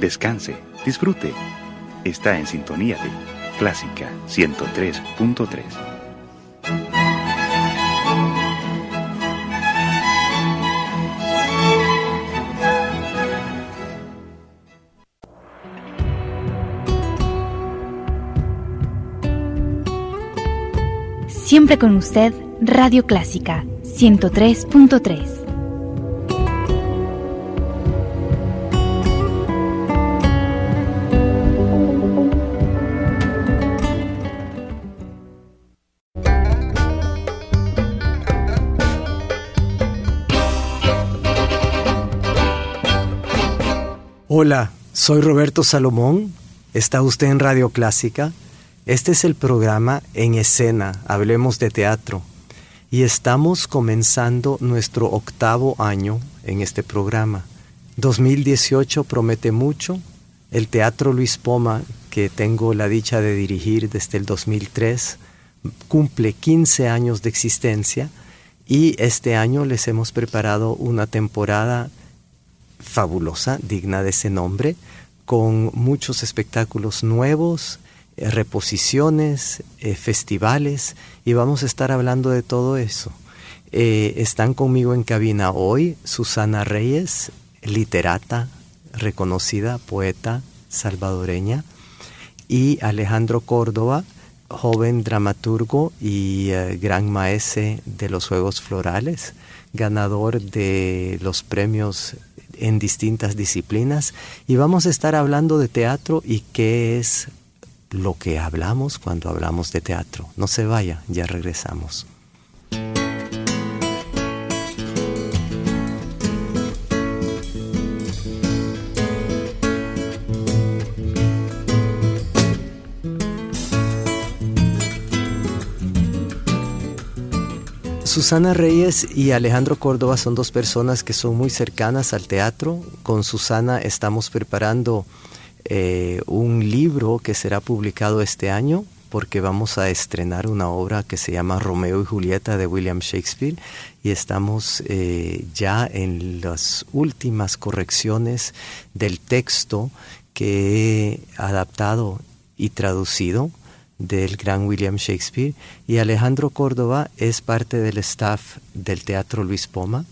descanse, disfrute. Está en sintonía de Clásica 103.3. Siempre con usted, Radio Clásica 103.3. Hola, soy Roberto Salomón. ¿Está usted en Radio Clásica? Este es el programa En Escena, Hablemos de Teatro. Y estamos comenzando nuestro octavo año en este programa. 2018 promete mucho. El Teatro Luis Poma, que tengo la dicha de dirigir desde el 2003, cumple 15 años de existencia y este año les hemos preparado una temporada fabulosa, digna de ese nombre, con muchos espectáculos nuevos, eh, reposiciones, eh, festivales, y vamos a estar hablando de todo eso. Eh, están conmigo en cabina hoy Susana Reyes, literata, reconocida, poeta salvadoreña, y Alejandro Córdoba, joven dramaturgo y gran maese de los Juegos Florales, ganador de los premios en distintas disciplinas y vamos a estar hablando de teatro y qué es lo que hablamos cuando hablamos de teatro. No se vaya, ya regresamos. Susana Reyes y Alejandro Córdoba son dos personas que son muy cercanas al teatro. Con Susana estamos preparando eh, un libro que será publicado este año porque vamos a estrenar una obra que se llama Romeo y Julieta de William Shakespeare y estamos eh, ya en las últimas correcciones del texto que he adaptado y traducido del gran William Shakespeare y Alejandro Córdoba es parte del staff del Teatro Luis Poma.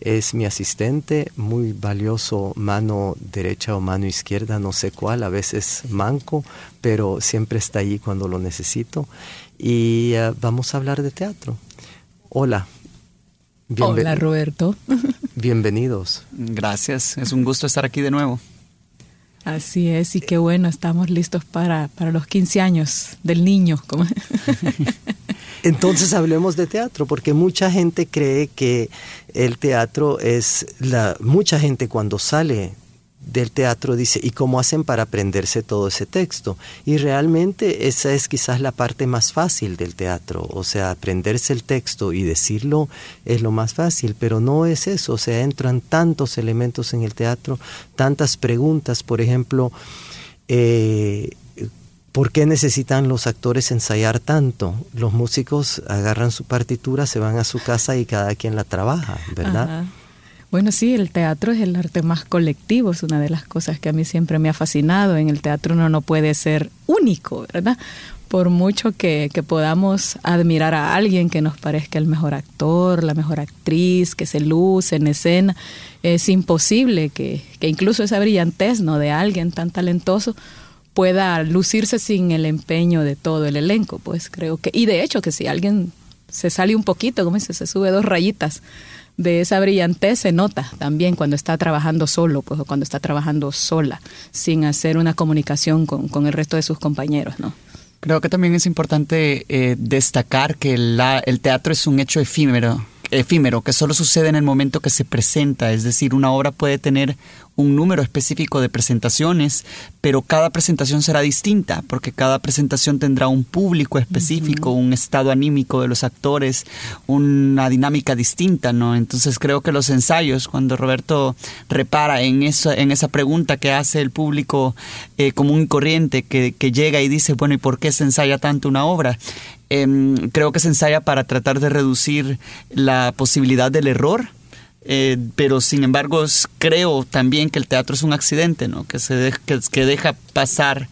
Es mi asistente, muy valioso mano derecha o mano izquierda, no sé cuál, a veces manco, pero siempre está allí cuando lo necesito. Y eh, vamos a hablar de teatro. Hola. Hola Roberto. Bienvenidos. Gracias, es un gusto estar aquí de nuevo. Así es, y qué bueno, estamos listos para, para los 15 años del niño. Entonces hablemos de teatro, porque mucha gente cree que el teatro es la... Mucha gente cuando sale del teatro dice, ¿y cómo hacen para aprenderse todo ese texto? Y realmente esa es quizás la parte más fácil del teatro, o sea, aprenderse el texto y decirlo es lo más fácil, pero no es eso, o sea, entran tantos elementos en el teatro, tantas preguntas, por ejemplo, eh, ¿Por qué necesitan los actores ensayar tanto? Los músicos agarran su partitura, se van a su casa y cada quien la trabaja, ¿verdad? Bueno, sí, el teatro es el arte más colectivo, es una de las cosas que a mí siempre me ha fascinado. En el teatro uno no puede ser único, ¿verdad? Por mucho que, podamos admirar a alguien que nos parezca el mejor actor, la mejor actriz, que se luce en escena, es imposible que, que incluso esa brillantez ¿no? de alguien tan talentoso pueda lucirse sin el empeño de todo el elenco. Pues creo que, y de hecho que si alguien se sale un poquito, como dice, se sube dos rayitas de esa brillantez se nota también cuando está trabajando solo, pues, o cuando está trabajando sola, sin hacer una comunicación con, el resto de sus compañeros, ¿no? Creo que también es importante eh, destacar que el teatro es un hecho efímero, efímero, que solo sucede en el momento que se presenta, es decir, una obra puede tener un número específico de presentaciones, pero cada presentación será distinta, porque cada presentación tendrá un público específico, un estado anímico de los actores, una dinámica distinta, ¿no? Entonces creo que los ensayos, cuando Roberto repara en, eso, en esa pregunta que hace el público eh, común y corriente, que, que llega y dice, bueno, ¿y por qué se ensaya tanto una obra? Em, creo que se ensaya para tratar de reducir la posibilidad del error Eh, pero sin embargo creo también que el teatro es un accidente, ¿no? Que se que, deja pasar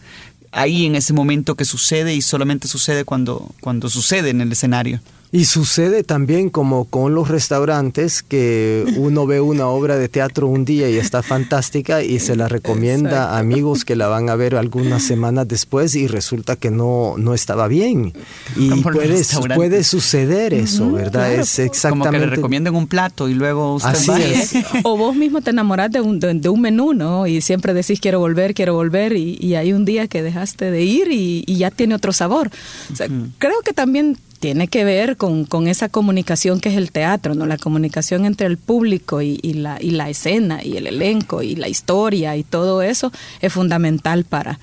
ahí en ese momento que sucede y solamente sucede cuando, cuando sucede en el escenario. Y sucede también como con los restaurantes que uno ve una obra de teatro un día y está fantástica y se la recomienda a amigos que la van a ver algunas semanas después y resulta que no, no estaba bien. Y puede, puede suceder eso, ¿verdad? es exactamente... Como que le recomienden un plato y luego usted Así Es. O vos mismo te enamorás de un, de, un menú, ¿no? Y siempre decís quiero volver, quiero volver y, y hay un día que dejaste de ir y, ya tiene otro sabor. O sea, Creo que también tiene que ver con, esa comunicación que es el teatro, ¿no? La comunicación entre el público y, la, y la escena y el elenco y la historia y todo eso es fundamental para,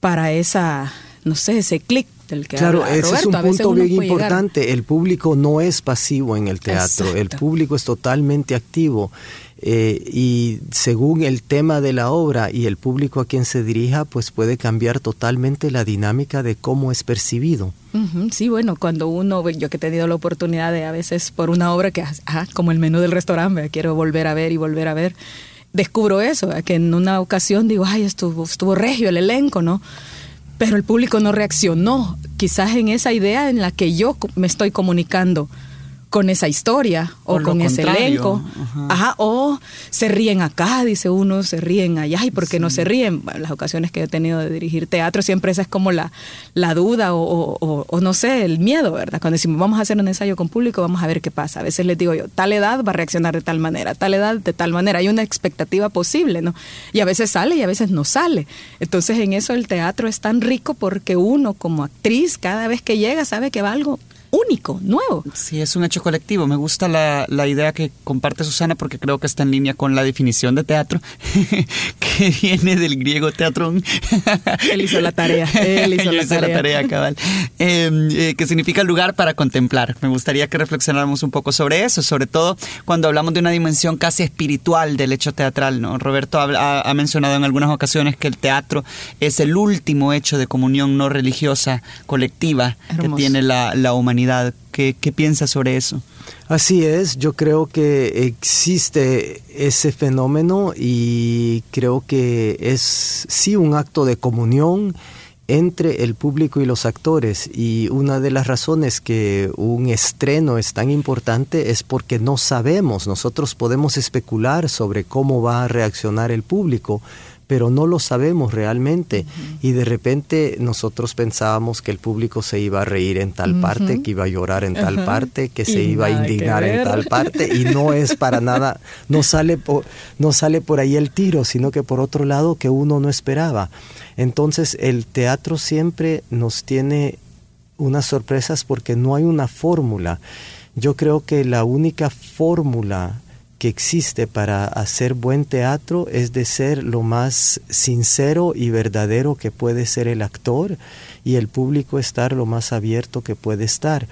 para esa, no sé, ese clic del que Claro, ese es un punto bien importante. El público no es pasivo en el teatro, el público es totalmente activo. Eh, y según el tema de la obra y el público a quien se dirija, pues puede cambiar totalmente la dinámica de cómo es percibido. Sí, bueno, cuando uno, yo que he tenido la oportunidad de a veces por una obra que, ajá, como el menú del restaurante, quiero volver a ver y volver a ver, descubro eso, que en una ocasión digo, ay, estuvo, estuvo regio el elenco, ¿no? Pero el público no reaccionó, quizás en esa idea en la que yo me estoy comunicando con esa historia o, con ese elenco. Ajá. O se ríen acá, dice uno, se ríen allá. ¿Y por qué no se ríen? Bueno, las ocasiones que he tenido de dirigir teatro, siempre esa es como la, la duda o, o, no sé, el miedo, ¿verdad? Cuando decimos vamos a hacer un ensayo con público, vamos a ver qué pasa. A veces les digo yo, tal edad va a reaccionar de tal manera, tal edad de tal manera. Hay una expectativa posible, ¿no? Y a veces sale y a veces no sale. Entonces en eso el teatro es tan rico porque uno como actriz, cada vez que llega, sabe que va algo único, nuevo. Sí, es un hecho colectivo. Me gusta la, la, idea que comparte Susana porque creo que está en línea con la definición de teatro, que viene del griego teatrón. Él hizo la tarea. Él hizo, la, tarea. la tarea. cabal. Em, eh, que significa lugar para contemplar. Me gustaría que reflexionáramos un poco sobre eso, sobre todo cuando hablamos de una dimensión casi espiritual del hecho teatral. ¿no? Roberto ha, ha mencionado en algunas ocasiones que el teatro es el último hecho de comunión no religiosa colectiva que tiene la, la humanidad ¿Qué, ¿Qué piensa sobre eso? Así es, yo creo que existe ese fenómeno y creo que es sí un acto de comunión entre el público y los actores. Y una de las razones que un estreno es tan importante es porque no sabemos, nosotros podemos especular sobre cómo va a reaccionar el público, pero no lo sabemos realmente. Y de repente nosotros pensábamos que el público se iba a reír en tal parte, que iba a llorar en tal parte, que se iba a indignar en tal parte, y no es para nada, no sale, por, no sale por ahí el tiro, sino que por otro lado que uno no esperaba. Entonces el teatro siempre nos tiene unas sorpresas porque no hay una fórmula. Yo creo que la única fórmula que existe para hacer buen teatro es de ser lo más sincero y verdadero que puede ser el actor y el público estar lo más abierto que puede estar.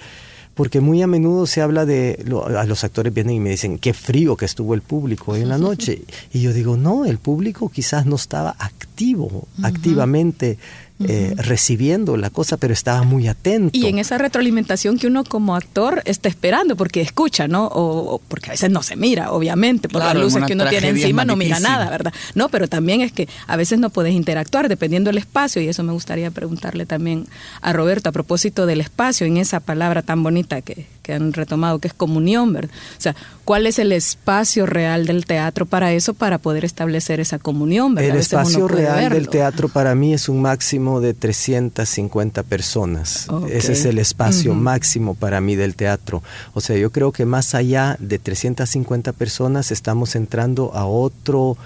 Porque muy a menudo se habla de, a los actores vienen y me dicen, qué frío que estuvo el público en la noche. Y yo digo, no, el público quizás no estaba activo, activamente eh, recibiendo la cosa, pero estaba muy atento. Y en esa retroalimentación que uno como actor está esperando, porque escucha, ¿no? O, porque a veces no se mira, obviamente, por las luces que uno tiene encima no mira nada, ¿verdad? No, pero también es que a veces no puedes interactuar dependiendo del espacio, y eso me gustaría preguntarle también a Roberto a propósito del espacio, en esa palabra tan bonita que, que han retomado, que es comunión, ¿verdad? O sea, ¿cuál es el espacio real del teatro para eso, para poder establecer esa comunión, ¿verdad? El espacio real del teatro para mí es un máximo de 350 personas. Ese es el espacio máximo para mí del teatro. O sea, yo creo que más allá de 350 personas estamos entrando a otro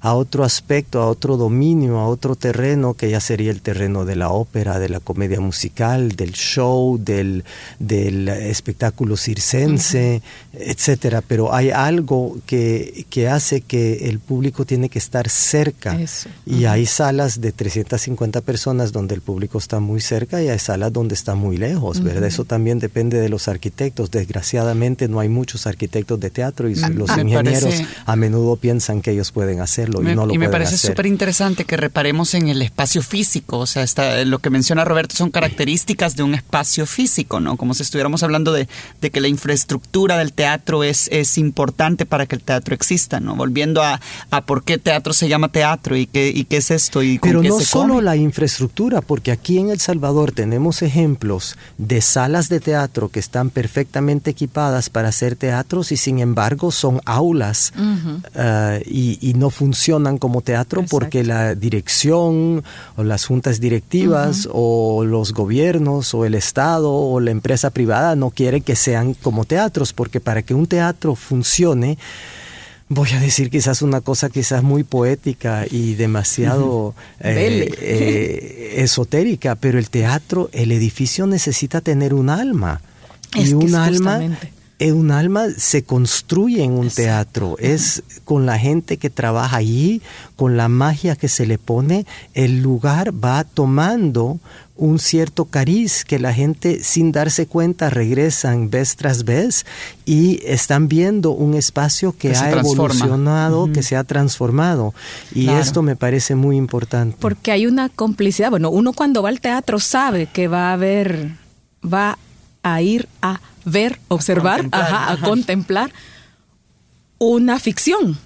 a otro aspecto, a otro dominio, a otro terreno que ya sería el terreno de la ópera, de la comedia musical, del show, del, del espectáculo circense, etcétera. Pero hay algo que, que, hace que el público tiene que estar cerca. Y hay salas de 350 personas donde el público está muy cerca y hay salas donde está muy lejos, ¿verdad? Eso también depende de los arquitectos. Desgraciadamente no hay muchos arquitectos de teatro y los ingenieros a menudo piensan que ellos pueden hacer hacerlo me, y no lo Y me parece súper interesante que reparemos en el espacio físico, o sea, está, lo que menciona Roberto son características de un espacio físico, ¿no? Como si estuviéramos hablando de, de que la infraestructura del teatro es, es importante para que el teatro exista, ¿no? Volviendo a, a por qué teatro se llama teatro y qué, y qué es esto y con Pero qué no se solo come. la infraestructura, porque aquí en El Salvador tenemos ejemplos de salas de teatro que están perfectamente equipadas para hacer teatros y sin embargo son aulas ah, y, y no funcionan como teatro porque la dirección o las juntas directivas o los gobiernos o el Estado o la empresa privada no quiere que sean como teatros, porque para que un teatro funcione, Voy a decir quizás una cosa quizás muy poética y demasiado eh, eh, esotérica, pero el teatro, el edificio necesita tener un alma. Es y un alma, un alma se construye en un Exacto. teatro. Es con la gente que trabaja allí, con la magia que se le pone, el lugar va tomando un cierto cariz que la gente sin darse cuenta regresan vez tras vez y están viendo un espacio que, ha evolucionado, que se ha transformado. Y Claro. esto me parece muy importante. Porque hay una complicidad. Bueno, uno cuando va al teatro sabe que va a ver, va a ir a ver, observar, contemplar, ajá, a ajá. contemplar una ficción.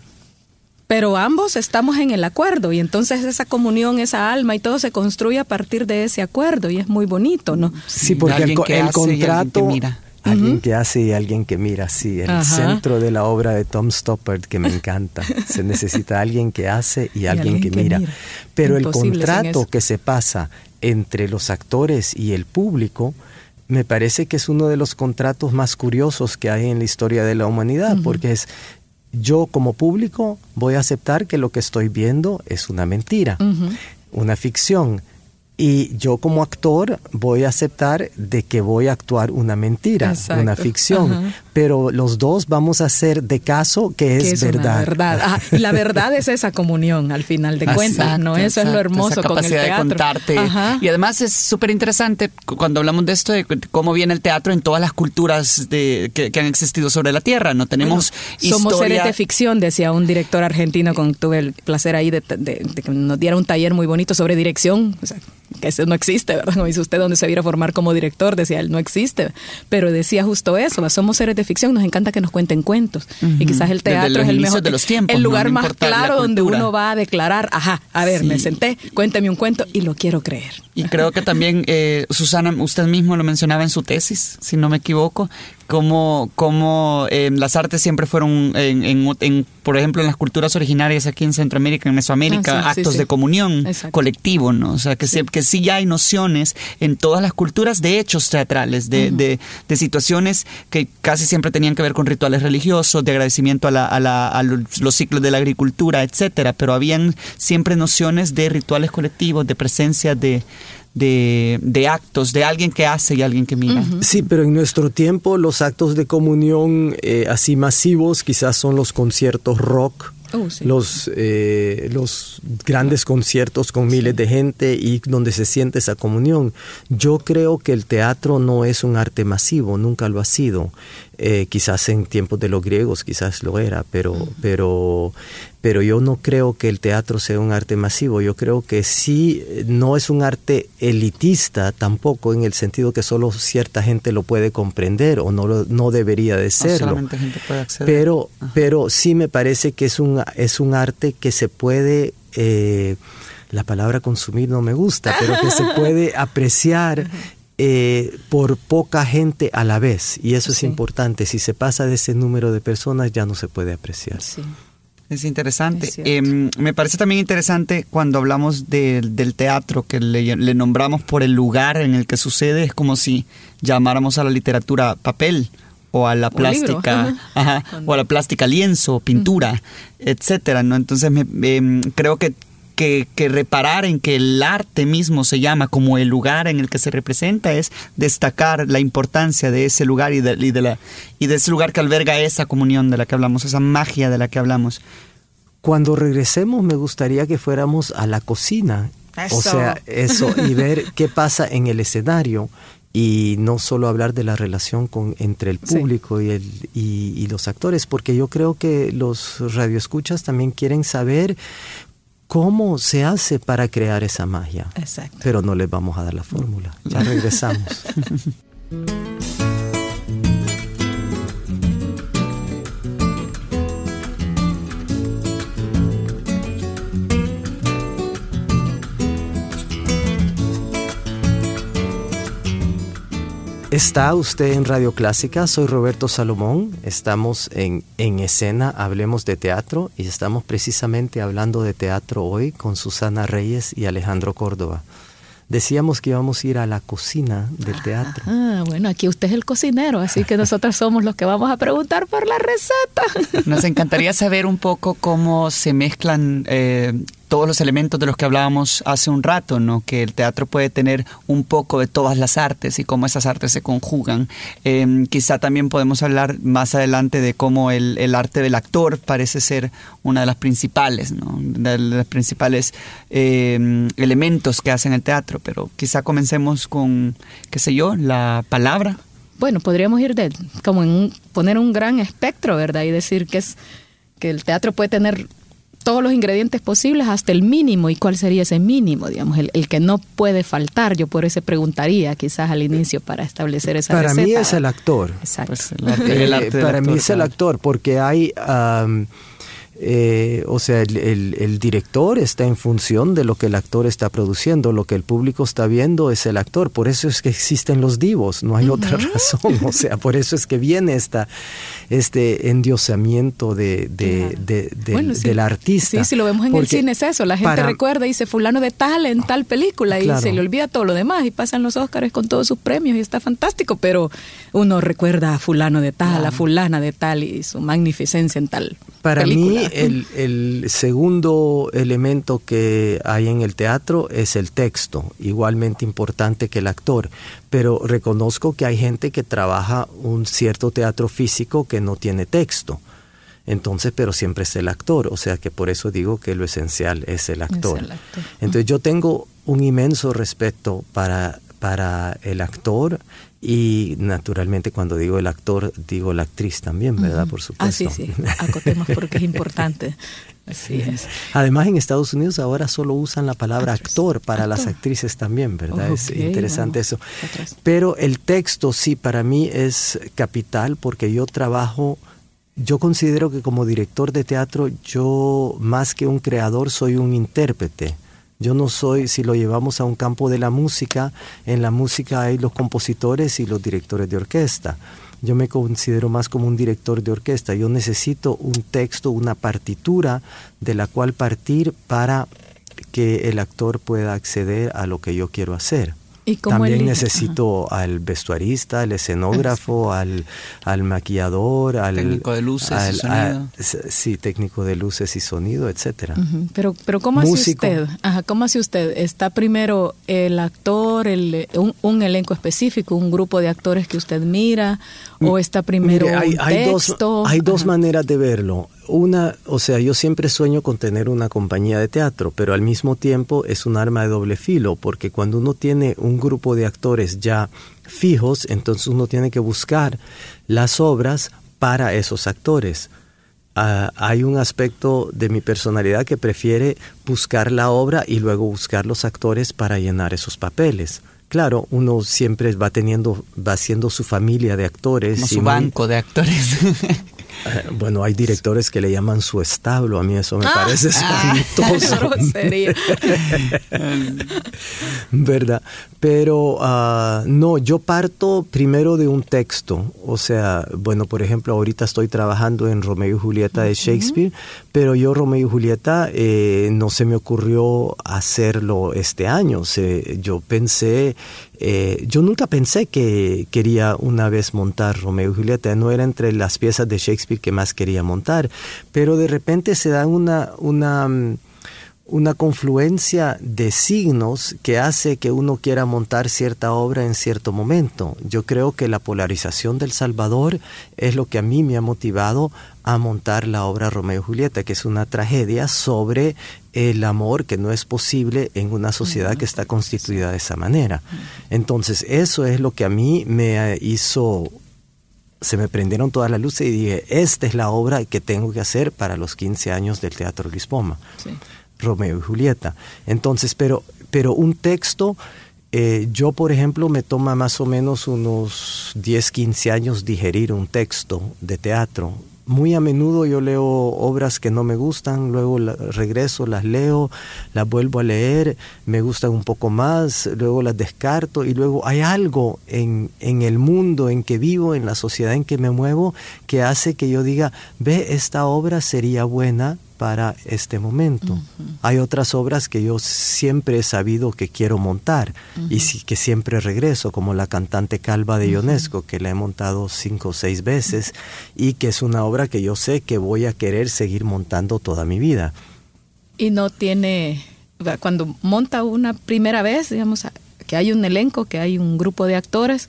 Pero ambos estamos en el acuerdo y entonces esa comunión, esa alma y todo se construye a partir de ese acuerdo y es muy bonito, ¿no? Sí, porque el, alguien co- que el hace y alguien que contrato... mira. Alguien que hace y alguien que mira, sí, el Ajá. centro de la obra de Tom Stoppard que me encanta. Se necesita alguien que hace y, alguien, que, mira. Pero el Imposible contrato que se pasa entre los actores y el público me parece que es uno de los contratos más curiosos que hay en la historia de la humanidad, porque es yo como público voy a aceptar que lo que estoy viendo es una mentira, una ficción. Y yo como actor voy a aceptar de que voy a actuar una mentira, Exacto. una ficción. Ajá. Pero los dos vamos a hacer de caso que es, verdad. Y la verdad es esa comunión al final de cuentas, ¿no? Exacto, Eso es lo hermoso esa con el capacidad teatro. de contarte. Ajá. Y además es súper interesante cu- cuando hablamos de esto, de cómo viene el teatro en todas las culturas de, que, que han existido sobre la Tierra. No tenemos Somos historia- seres de ficción, decía un director argentino con tuve el placer ahí de, de- de que nos diera un taller muy bonito sobre dirección. O sea, que eso no existe, ¿verdad? Como dice usted, donde se viera formar como director, decía él, no existe. Pero decía justo eso, somos seres de ficción, nos encanta que nos cuenten cuentos. Y quizás el teatro es el mejor, de los tiempos, el lugar No más claro donde uno va a declarar, ajá, a ver, me senté, cuénteme un cuento y lo quiero creer. Y creo que también, eh, Susana, usted mismo lo mencionaba en su tesis, si no me equivoco, cómo, cómo eh, las artes siempre fueron, en, en- en, por ejemplo, en las culturas originarias aquí en Centroamérica, en Mesoamérica, Ah, sí, actos sí. de comunión Exacto. colectivo, ¿no? O sea, que sí. que sí ya hay nociones en todas las culturas de hechos teatrales, de, de, de situaciones que casi siempre tenían que ver con rituales religiosos, de agradecimiento a, la, a, la- a los ciclos de la agricultura, etcétera, pero habían siempre nociones de rituales colectivos, de presencia de, de, de actos, de alguien que hace y alguien que mira. Sí, pero en nuestro tiempo los actos de comunión eh, así masivos quizás son los conciertos rock, sí. los, eh, los grandes conciertos con miles de gente y donde se siente esa comunión. Yo creo que el teatro no es un arte masivo, nunca lo ha sido. Eh, quizás en tiempos de los griegos quizás lo era, pero, pero, pero yo no creo que el teatro sea un arte masivo. Yo creo que sí, no es un arte elitista tampoco, en el sentido que solo cierta gente lo puede comprender o no, lo- no debería de serlo. solamente gente puede acceder. Pero, pero sí me parece que es un, es un arte que se puede, eh, la palabra consumir no me gusta, pero que se puede apreciar eh, por poca gente a la vez. Y eso es Sí. importante. Si se pasa de ese número de personas ya no se puede apreciar. Sí. Es interesante. Es. Em, me parece también interesante cuando hablamos de- del teatro, que le, le nombramos por el lugar en el que sucede, es como si llamáramos a la literatura papel o a la O plástica, ajá. ajá, o a la plástica lienzo, pintura, etcétera, ¿no? Entonces me- em, creo que, que, que reparar en que el arte mismo se llama como el lugar en el que se representa es destacar la importancia de ese lugar y de, y de la, y de ese lugar que alberga esa comunión de la que hablamos, esa magia de la que hablamos. Cuando regresemos me gustaría que fuéramos a la cocina. O Eso. sea, eso, y ver qué pasa en el escenario y no solo hablar de la relación con, entre el público y, el, y, los actores, porque yo creo que los radioescuchas también quieren saber cómo se hace para crear esa magia. Exacto. Pero no les vamos a dar la fórmula. Ya regresamos. Está usted en Radio Clásica, soy Roberto Salomón, estamos en, en escena, hablemos de teatro y estamos precisamente hablando de teatro hoy con Susana Reyes y Alejandro Córdoba. Decíamos que íbamos a ir a la cocina del teatro. Ah, bueno, aquí usted es el cocinero, así que nosotros somos los que vamos a preguntar por la receta. Nos encantaría saber un poco cómo se mezclan eh, todos los elementos de los que hablábamos hace un rato, ¿no? que el teatro puede tener un poco de todas las artes y cómo esas artes se conjugan. Em, quizá también podemos hablar más adelante de cómo el, el, arte del actor parece ser una de las principales, ¿no? de los principales em, elementos que hacen el teatro, pero quizá comencemos con, qué sé yo, la palabra. Bueno, podríamos ir de como en poner un gran espectro, ¿verdad? Y decir que es que el teatro puede tener todos los ingredientes posibles hasta el mínimo. ¿Y cuál sería ese mínimo? Digamos, el, el que no puede faltar. Yo por eso preguntaría quizás al inicio para establecer esa Para mí es el actor. Exacto. Pues eh, para mí es el actor, porque hay... Eh, o sea, el, director está en función de lo que el actor está produciendo, lo que el público está viendo es el actor, por eso es que existen los divos, no hay otra razón, o sea, por eso es que viene esta, este endiosamiento de, del artista. Sí, si lo vemos en el cine es eso, la gente recuerda y dice fulano de tal en tal película y se le olvida todo lo demás y pasan los Óscares con todos sus premios y está fantástico, pero uno recuerda a fulano de tal, a fulana de tal y su magnificencia en tal. Para mí el, segundo elemento que hay en el teatro es el texto, igualmente importante que el actor, pero reconozco que hay gente que trabaja un cierto teatro físico que no tiene texto. Entonces, pero siempre es el actor, o sea que por eso digo que lo esencial es el actor. Entonces yo tengo un inmenso respeto para, para el actor y naturalmente cuando digo el actor, digo la actriz también, ¿verdad? Por supuesto. Ah, sí, sí, acotemos porque es importante. Así es. Además en Estados Unidos ahora solo usan la palabra actor para las actrices también, ¿verdad? es interesante eso. Pero el texto sí para mí es capital porque yo trabajo, yo considero que como director de teatro yo más que un creador soy un intérprete. Yo no soy, si lo llevamos a un campo de la música, en la música hay los compositores y los directores de orquesta. Yo me considero más como un director de orquesta. Yo necesito un texto, una partitura de la cual partir para que el actor pueda acceder a lo que yo quiero hacer. También necesito al vestuarista, al escenógrafo, al, al, maquillador, al técnico de luces y sonido. sí, técnico de luces y sonido, etcétera. Pero, pero ¿cómo hace usted? Ajá, ¿cómo hace usted? ¿Está primero el actor, el, un, un, elenco específico, un grupo de actores que usted mira, o está primero hay, hay Dos, hay dos maneras de verlo. Una, o sea, yo siempre sueño con tener una compañía de teatro, pero al mismo tiempo es un arma de doble filo, porque cuando uno tiene un grupo de actores ya fijos, entonces uno tiene que buscar las obras para esos actores. Ah, hay un aspecto de mi personalidad que prefiere buscar la obra y luego buscar los actores para llenar esos papeles. Claro, uno siempre va teniendo, va haciendo su familia de actores. su banco de actores. Eh, bueno, hay directores que le llaman su establo, a mí eso me ah. parece espantoso. ¿Verdad? Pero uh, no, yo parto primero de un texto. O sea, bueno, por ejemplo, ahorita estoy trabajando en Romeo y Julieta de Shakespeare, pero yo Romeo y Julieta eh, no se me ocurrió hacerlo este año. Yo pensé eh, yo nunca pensé que quería una vez montar Romeo y Julieta, no era entre las piezas de Shakespeare que más quería montar, pero de repente se da una, una, una confluencia de signos que hace que uno quiera montar cierta obra en cierto momento. Yo creo que la polarización del Salvador es lo que a mí me ha motivado a montar la obra Romeo y Julieta, que es una tragedia sobre el amor que no es posible en una sociedad que está constituida de esa manera. Entonces, eso es lo que a mí me hizo se me prendieron todas las luces y dije, esta es la obra que tengo que hacer para los 15 años del Teatro Lispoma. Sí. Romeo y Julieta. Entonces, pero, pero un texto, eh, yo por ejemplo me toma más o menos unos 10, 15 años digerir un texto de teatro muy a menudo yo leo obras que no me gustan, luego regreso, las leo, las vuelvo a leer, me gustan un poco más, luego las descarto y luego hay algo en, en el mundo en que vivo, en la sociedad en que me muevo, que hace que yo diga, ve, esta obra sería buena para este momento. Hay otras obras que yo siempre he sabido que quiero montar y que siempre regreso, como la cantante Calva de Ionesco, que la he montado cinco o seis veces y que es una obra que yo sé que voy a querer seguir montando toda mi vida. Y no tiene, cuando monta una primera vez, digamos, que hay un elenco, que hay un grupo de actores,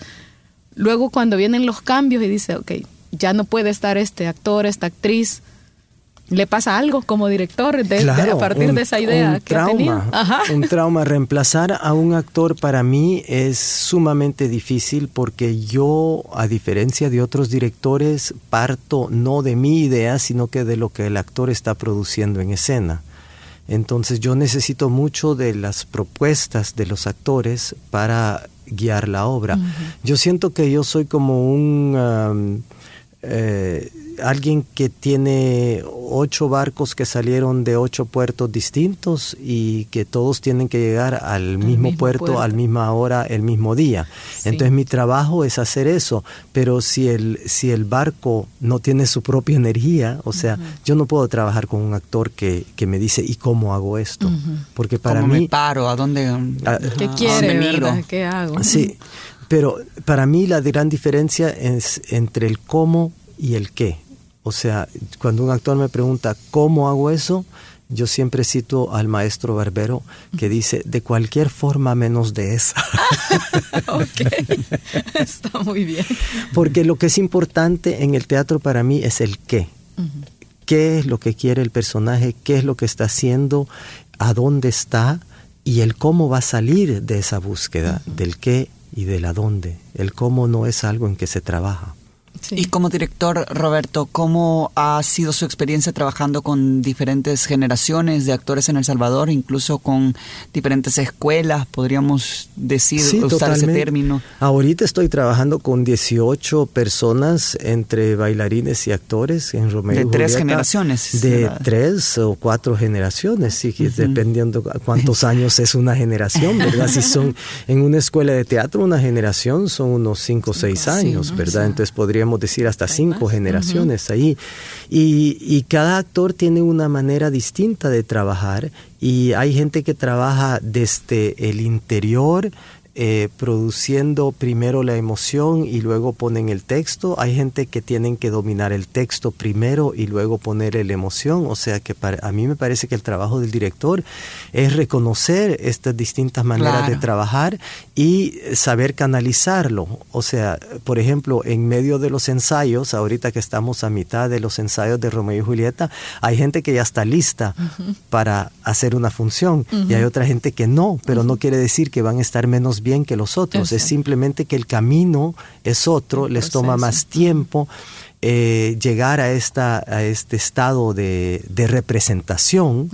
luego cuando vienen los cambios y dice, ok, ya no puede estar este actor, esta actriz, le pasa algo como director a partir de esa idea un trauma, Un trauma. Reemplazar a un actor para mí es sumamente difícil porque yo, a diferencia de otros directores, parto no de mi idea, sino que de lo que el actor está produciendo en escena. Entonces yo necesito mucho de las propuestas de los actores para guiar la obra. Yo siento que yo soy como un... Eh, alguien que tiene ocho barcos que salieron de ocho puertos distintos y que todos tienen que llegar al mismo, puerto, a la misma hora, el mismo día. Entonces mi trabajo es hacer eso, pero si el, si el barco no tiene su propia energía, o sea, yo no puedo trabajar con un actor que, que me dice, ¿y cómo hago esto? Porque para ¿Cómo mí... me paro? ¿A dónde? Ah, ¿Qué quiere? ¿Qué hago? Sí, pero para mí la gran diferencia es entre el cómo y el qué. O sea, cuando un actor me pregunta cómo hago eso, yo siempre cito al maestro Barbero que dice, de cualquier forma menos de esa. ok, está muy bien. Porque lo que es importante en el teatro para mí es el qué. ¿Qué es lo que quiere el personaje? ¿Qué es lo que está haciendo? ¿A dónde está? Y el cómo va a salir de esa búsqueda, del qué y del a dónde. El cómo no es algo en que se trabaja. Y como director, Roberto, ¿cómo ha sido su experiencia trabajando con diferentes generaciones de actores en El Salvador, incluso con diferentes escuelas, podríamos decir, usar ese término? Ahorita estoy trabajando con 18 personas entre bailarines y actores en Romeo. De tres generaciones. De tres o cuatro generaciones, sí, dependiendo cuántos años es una generación, ¿verdad? Si son en una escuela de teatro, una generación son unos cinco o seis años, ¿verdad? Entonces podríamos decir hasta cinco generaciones ahí. Y, y, cada actor tiene una manera distinta de trabajar y hay gente que trabaja desde el interior eh, produciendo primero la emoción y luego ponen el texto. Hay gente que tienen que dominar el texto primero y luego poner la emoción. O sea que para, a mí me parece que el trabajo del director es reconocer estas distintas maneras de trabajar y saber canalizarlo. O sea, por ejemplo, en medio de los ensayos, ahorita que estamos a mitad de los ensayos de Romeo y Julieta, hay gente que ya está lista para hacer una función y hay otra gente que no, pero no quiere decir que van a estar menos bien que los otros, es simplemente que el camino es otro, les toma más tiempo. Eh, llegar a, esta, a este estado de, representación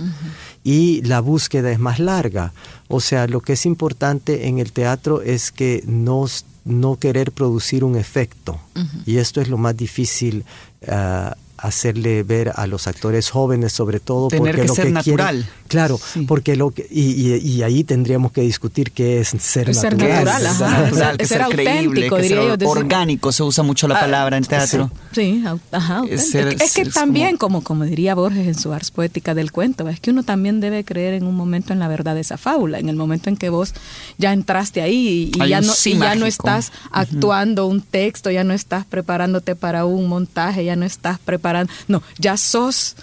y la búsqueda es más larga. O sea, lo que es importante en el teatro es que no, no querer producir un efecto. Y esto es lo más difícil uh, hacerle ver a los actores jóvenes sobre todo Tener porque que lo ser que natural. Claro porque lo que y, y, ahí tendríamos que discutir qué es ser ser natural, natural, es, ser, auténtico diría yo orgánico se usa mucho la ah, palabra en teatro. Sí, ajá es, que también como... como... diría Borges en su ars poética del cuento es que uno también debe creer en un momento en la verdad de esa fábula en el momento en que vos ya entraste ahí y, ya no y ya no estás actuando un texto ya no estás preparándote para un montaje ya no estás preparando no, ya sos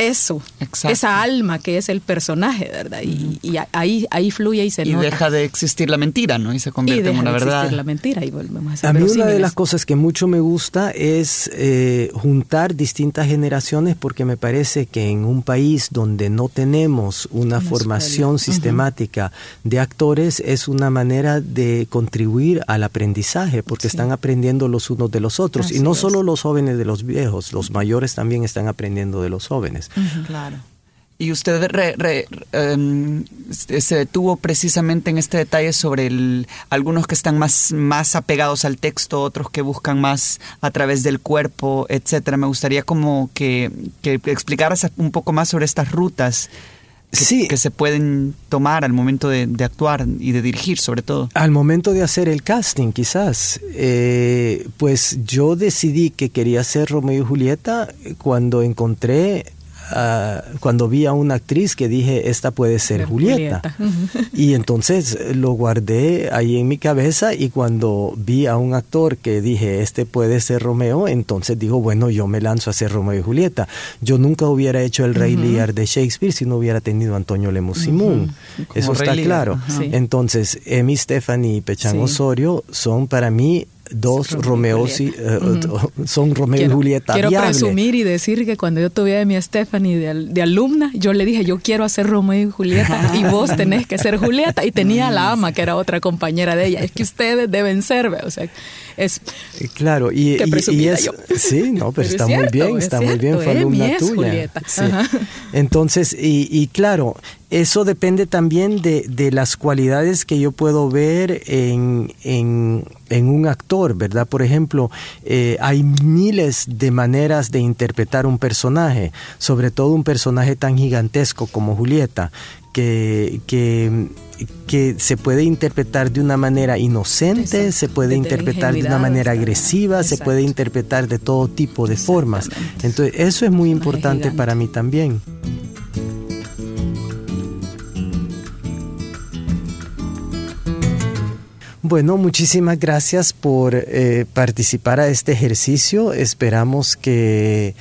eso, esa alma que es el personaje, ¿verdad? Y, ahí, ahí fluye y se y nota. Y deja de existir la mentira, ¿no? Y se convierte en una verdad. De existir la mentira y volvemos a ser A mí una de las cosas que mucho me gusta es eh, juntar distintas generaciones porque me parece que en un país donde no tenemos una, formación sistemática de actores es una manera de contribuir al aprendizaje porque están aprendiendo los unos de los otros y no solo los jóvenes de los viejos, los mayores también están aprendiendo de los jóvenes. Claro. Y usted em, se detuvo precisamente en este detalle sobre el, algunos que están más, más apegados al texto, otros que buscan más a través del cuerpo, etcétera. Me gustaría como que, que explicaras un poco más sobre estas rutas que, que se pueden tomar al momento de, actuar y de dirigir, sobre todo. Al momento de hacer el casting, quizás. Eh, pues yo decidí que quería ser Romeo y Julieta cuando encontré Ah, cuando vi a una actriz que dije, esta puede ser Julieta. y entonces lo guardé ahí en mi cabeza y cuando vi a un actor que dije, este puede ser Romeo, entonces digo, bueno, yo me lanzo a ser Romeo y Julieta. Yo nunca hubiera hecho el Rey Lear de Shakespeare si no hubiera tenido a Antonio Lemus Simón. Eso está claro. Entonces, Emi Stephanie y Pechan Osorio son para mí dos Romeo y eh, son Romeo y Julieta. Quiero presumir y decir que cuando yo tuve a mi Stephanie de, alumna, yo le dije, yo quiero hacer Romeo y Julieta y vos tenés que ser Julieta. Y tenía a la ama, que era otra compañera de ella. Es que ustedes deben ser, o sea, es... Eh, claro, y, y, es, Sí, no, pero, está muy bien, está muy bien, fue alumna tuya. Entonces, y, y claro, eso depende también de, de, las cualidades que yo puedo ver en, en, en un actor, ¿verdad? Por ejemplo, eh, hay miles de maneras de interpretar un personaje, sobre todo un personaje tan gigantesco como Julieta, que, que, que se puede interpretar de una manera inocente, se puede interpretar de una manera agresiva, se puede interpretar de todo tipo de formas. Entonces, eso es muy importante para mí también. Bueno, muchísimas gracias por eh, participar a este ejercicio. Esperamos que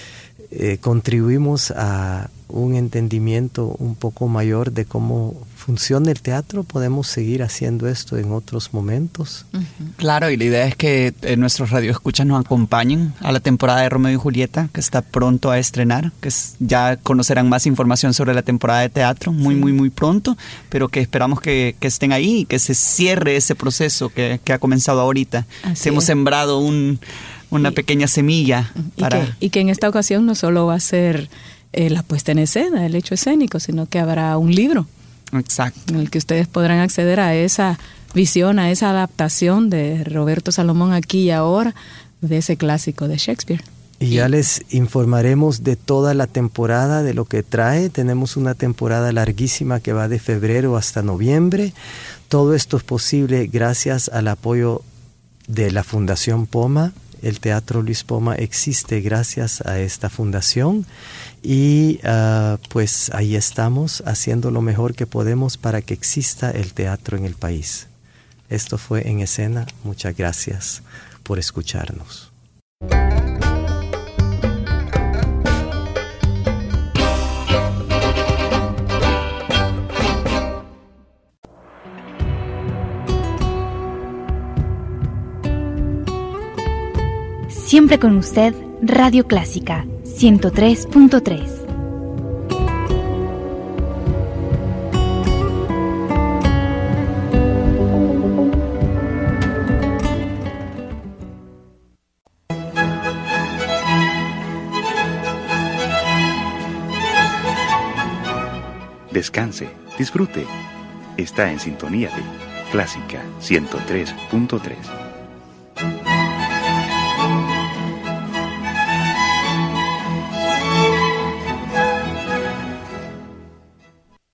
eh, contribuimos a un entendimiento un poco mayor de cómo funciona el teatro, podemos seguir haciendo esto en otros momentos. Claro, y la idea es que eh, nuestros radioescuchas nos acompañen a la temporada de Romeo y Julieta, que está pronto a estrenar, que ya conocerán más información sobre la temporada de teatro muy, muy, muy pronto, pero que esperamos que, estén ahí y que se cierre ese proceso que, ha comenzado ahorita. hemos sembrado una pequeña semilla. para... y que en esta ocasión no solo va a ser eh, la puesta en escena, el hecho escénico, sino que habrá un libro. Exacto. En el que ustedes podrán acceder a esa visión, a esa adaptación de Roberto Salomón aquí y ahora de ese clásico de Shakespeare. Y ya les informaremos de toda la temporada, de lo que trae. Tenemos una temporada larguísima que va de febrero hasta noviembre. Todo esto es posible gracias al apoyo de la Fundación Poma. El Teatro Luis Poma existe gracias a esta fundación y ah, pues ahí estamos haciendo lo mejor que podemos para que exista el teatro en el país. Esto fue en escena. Muchas gracias por escucharnos. Siempre con usted, Radio Clásica 103.3. Descanse, disfrute. Está en sintonía de Clásica 103.3.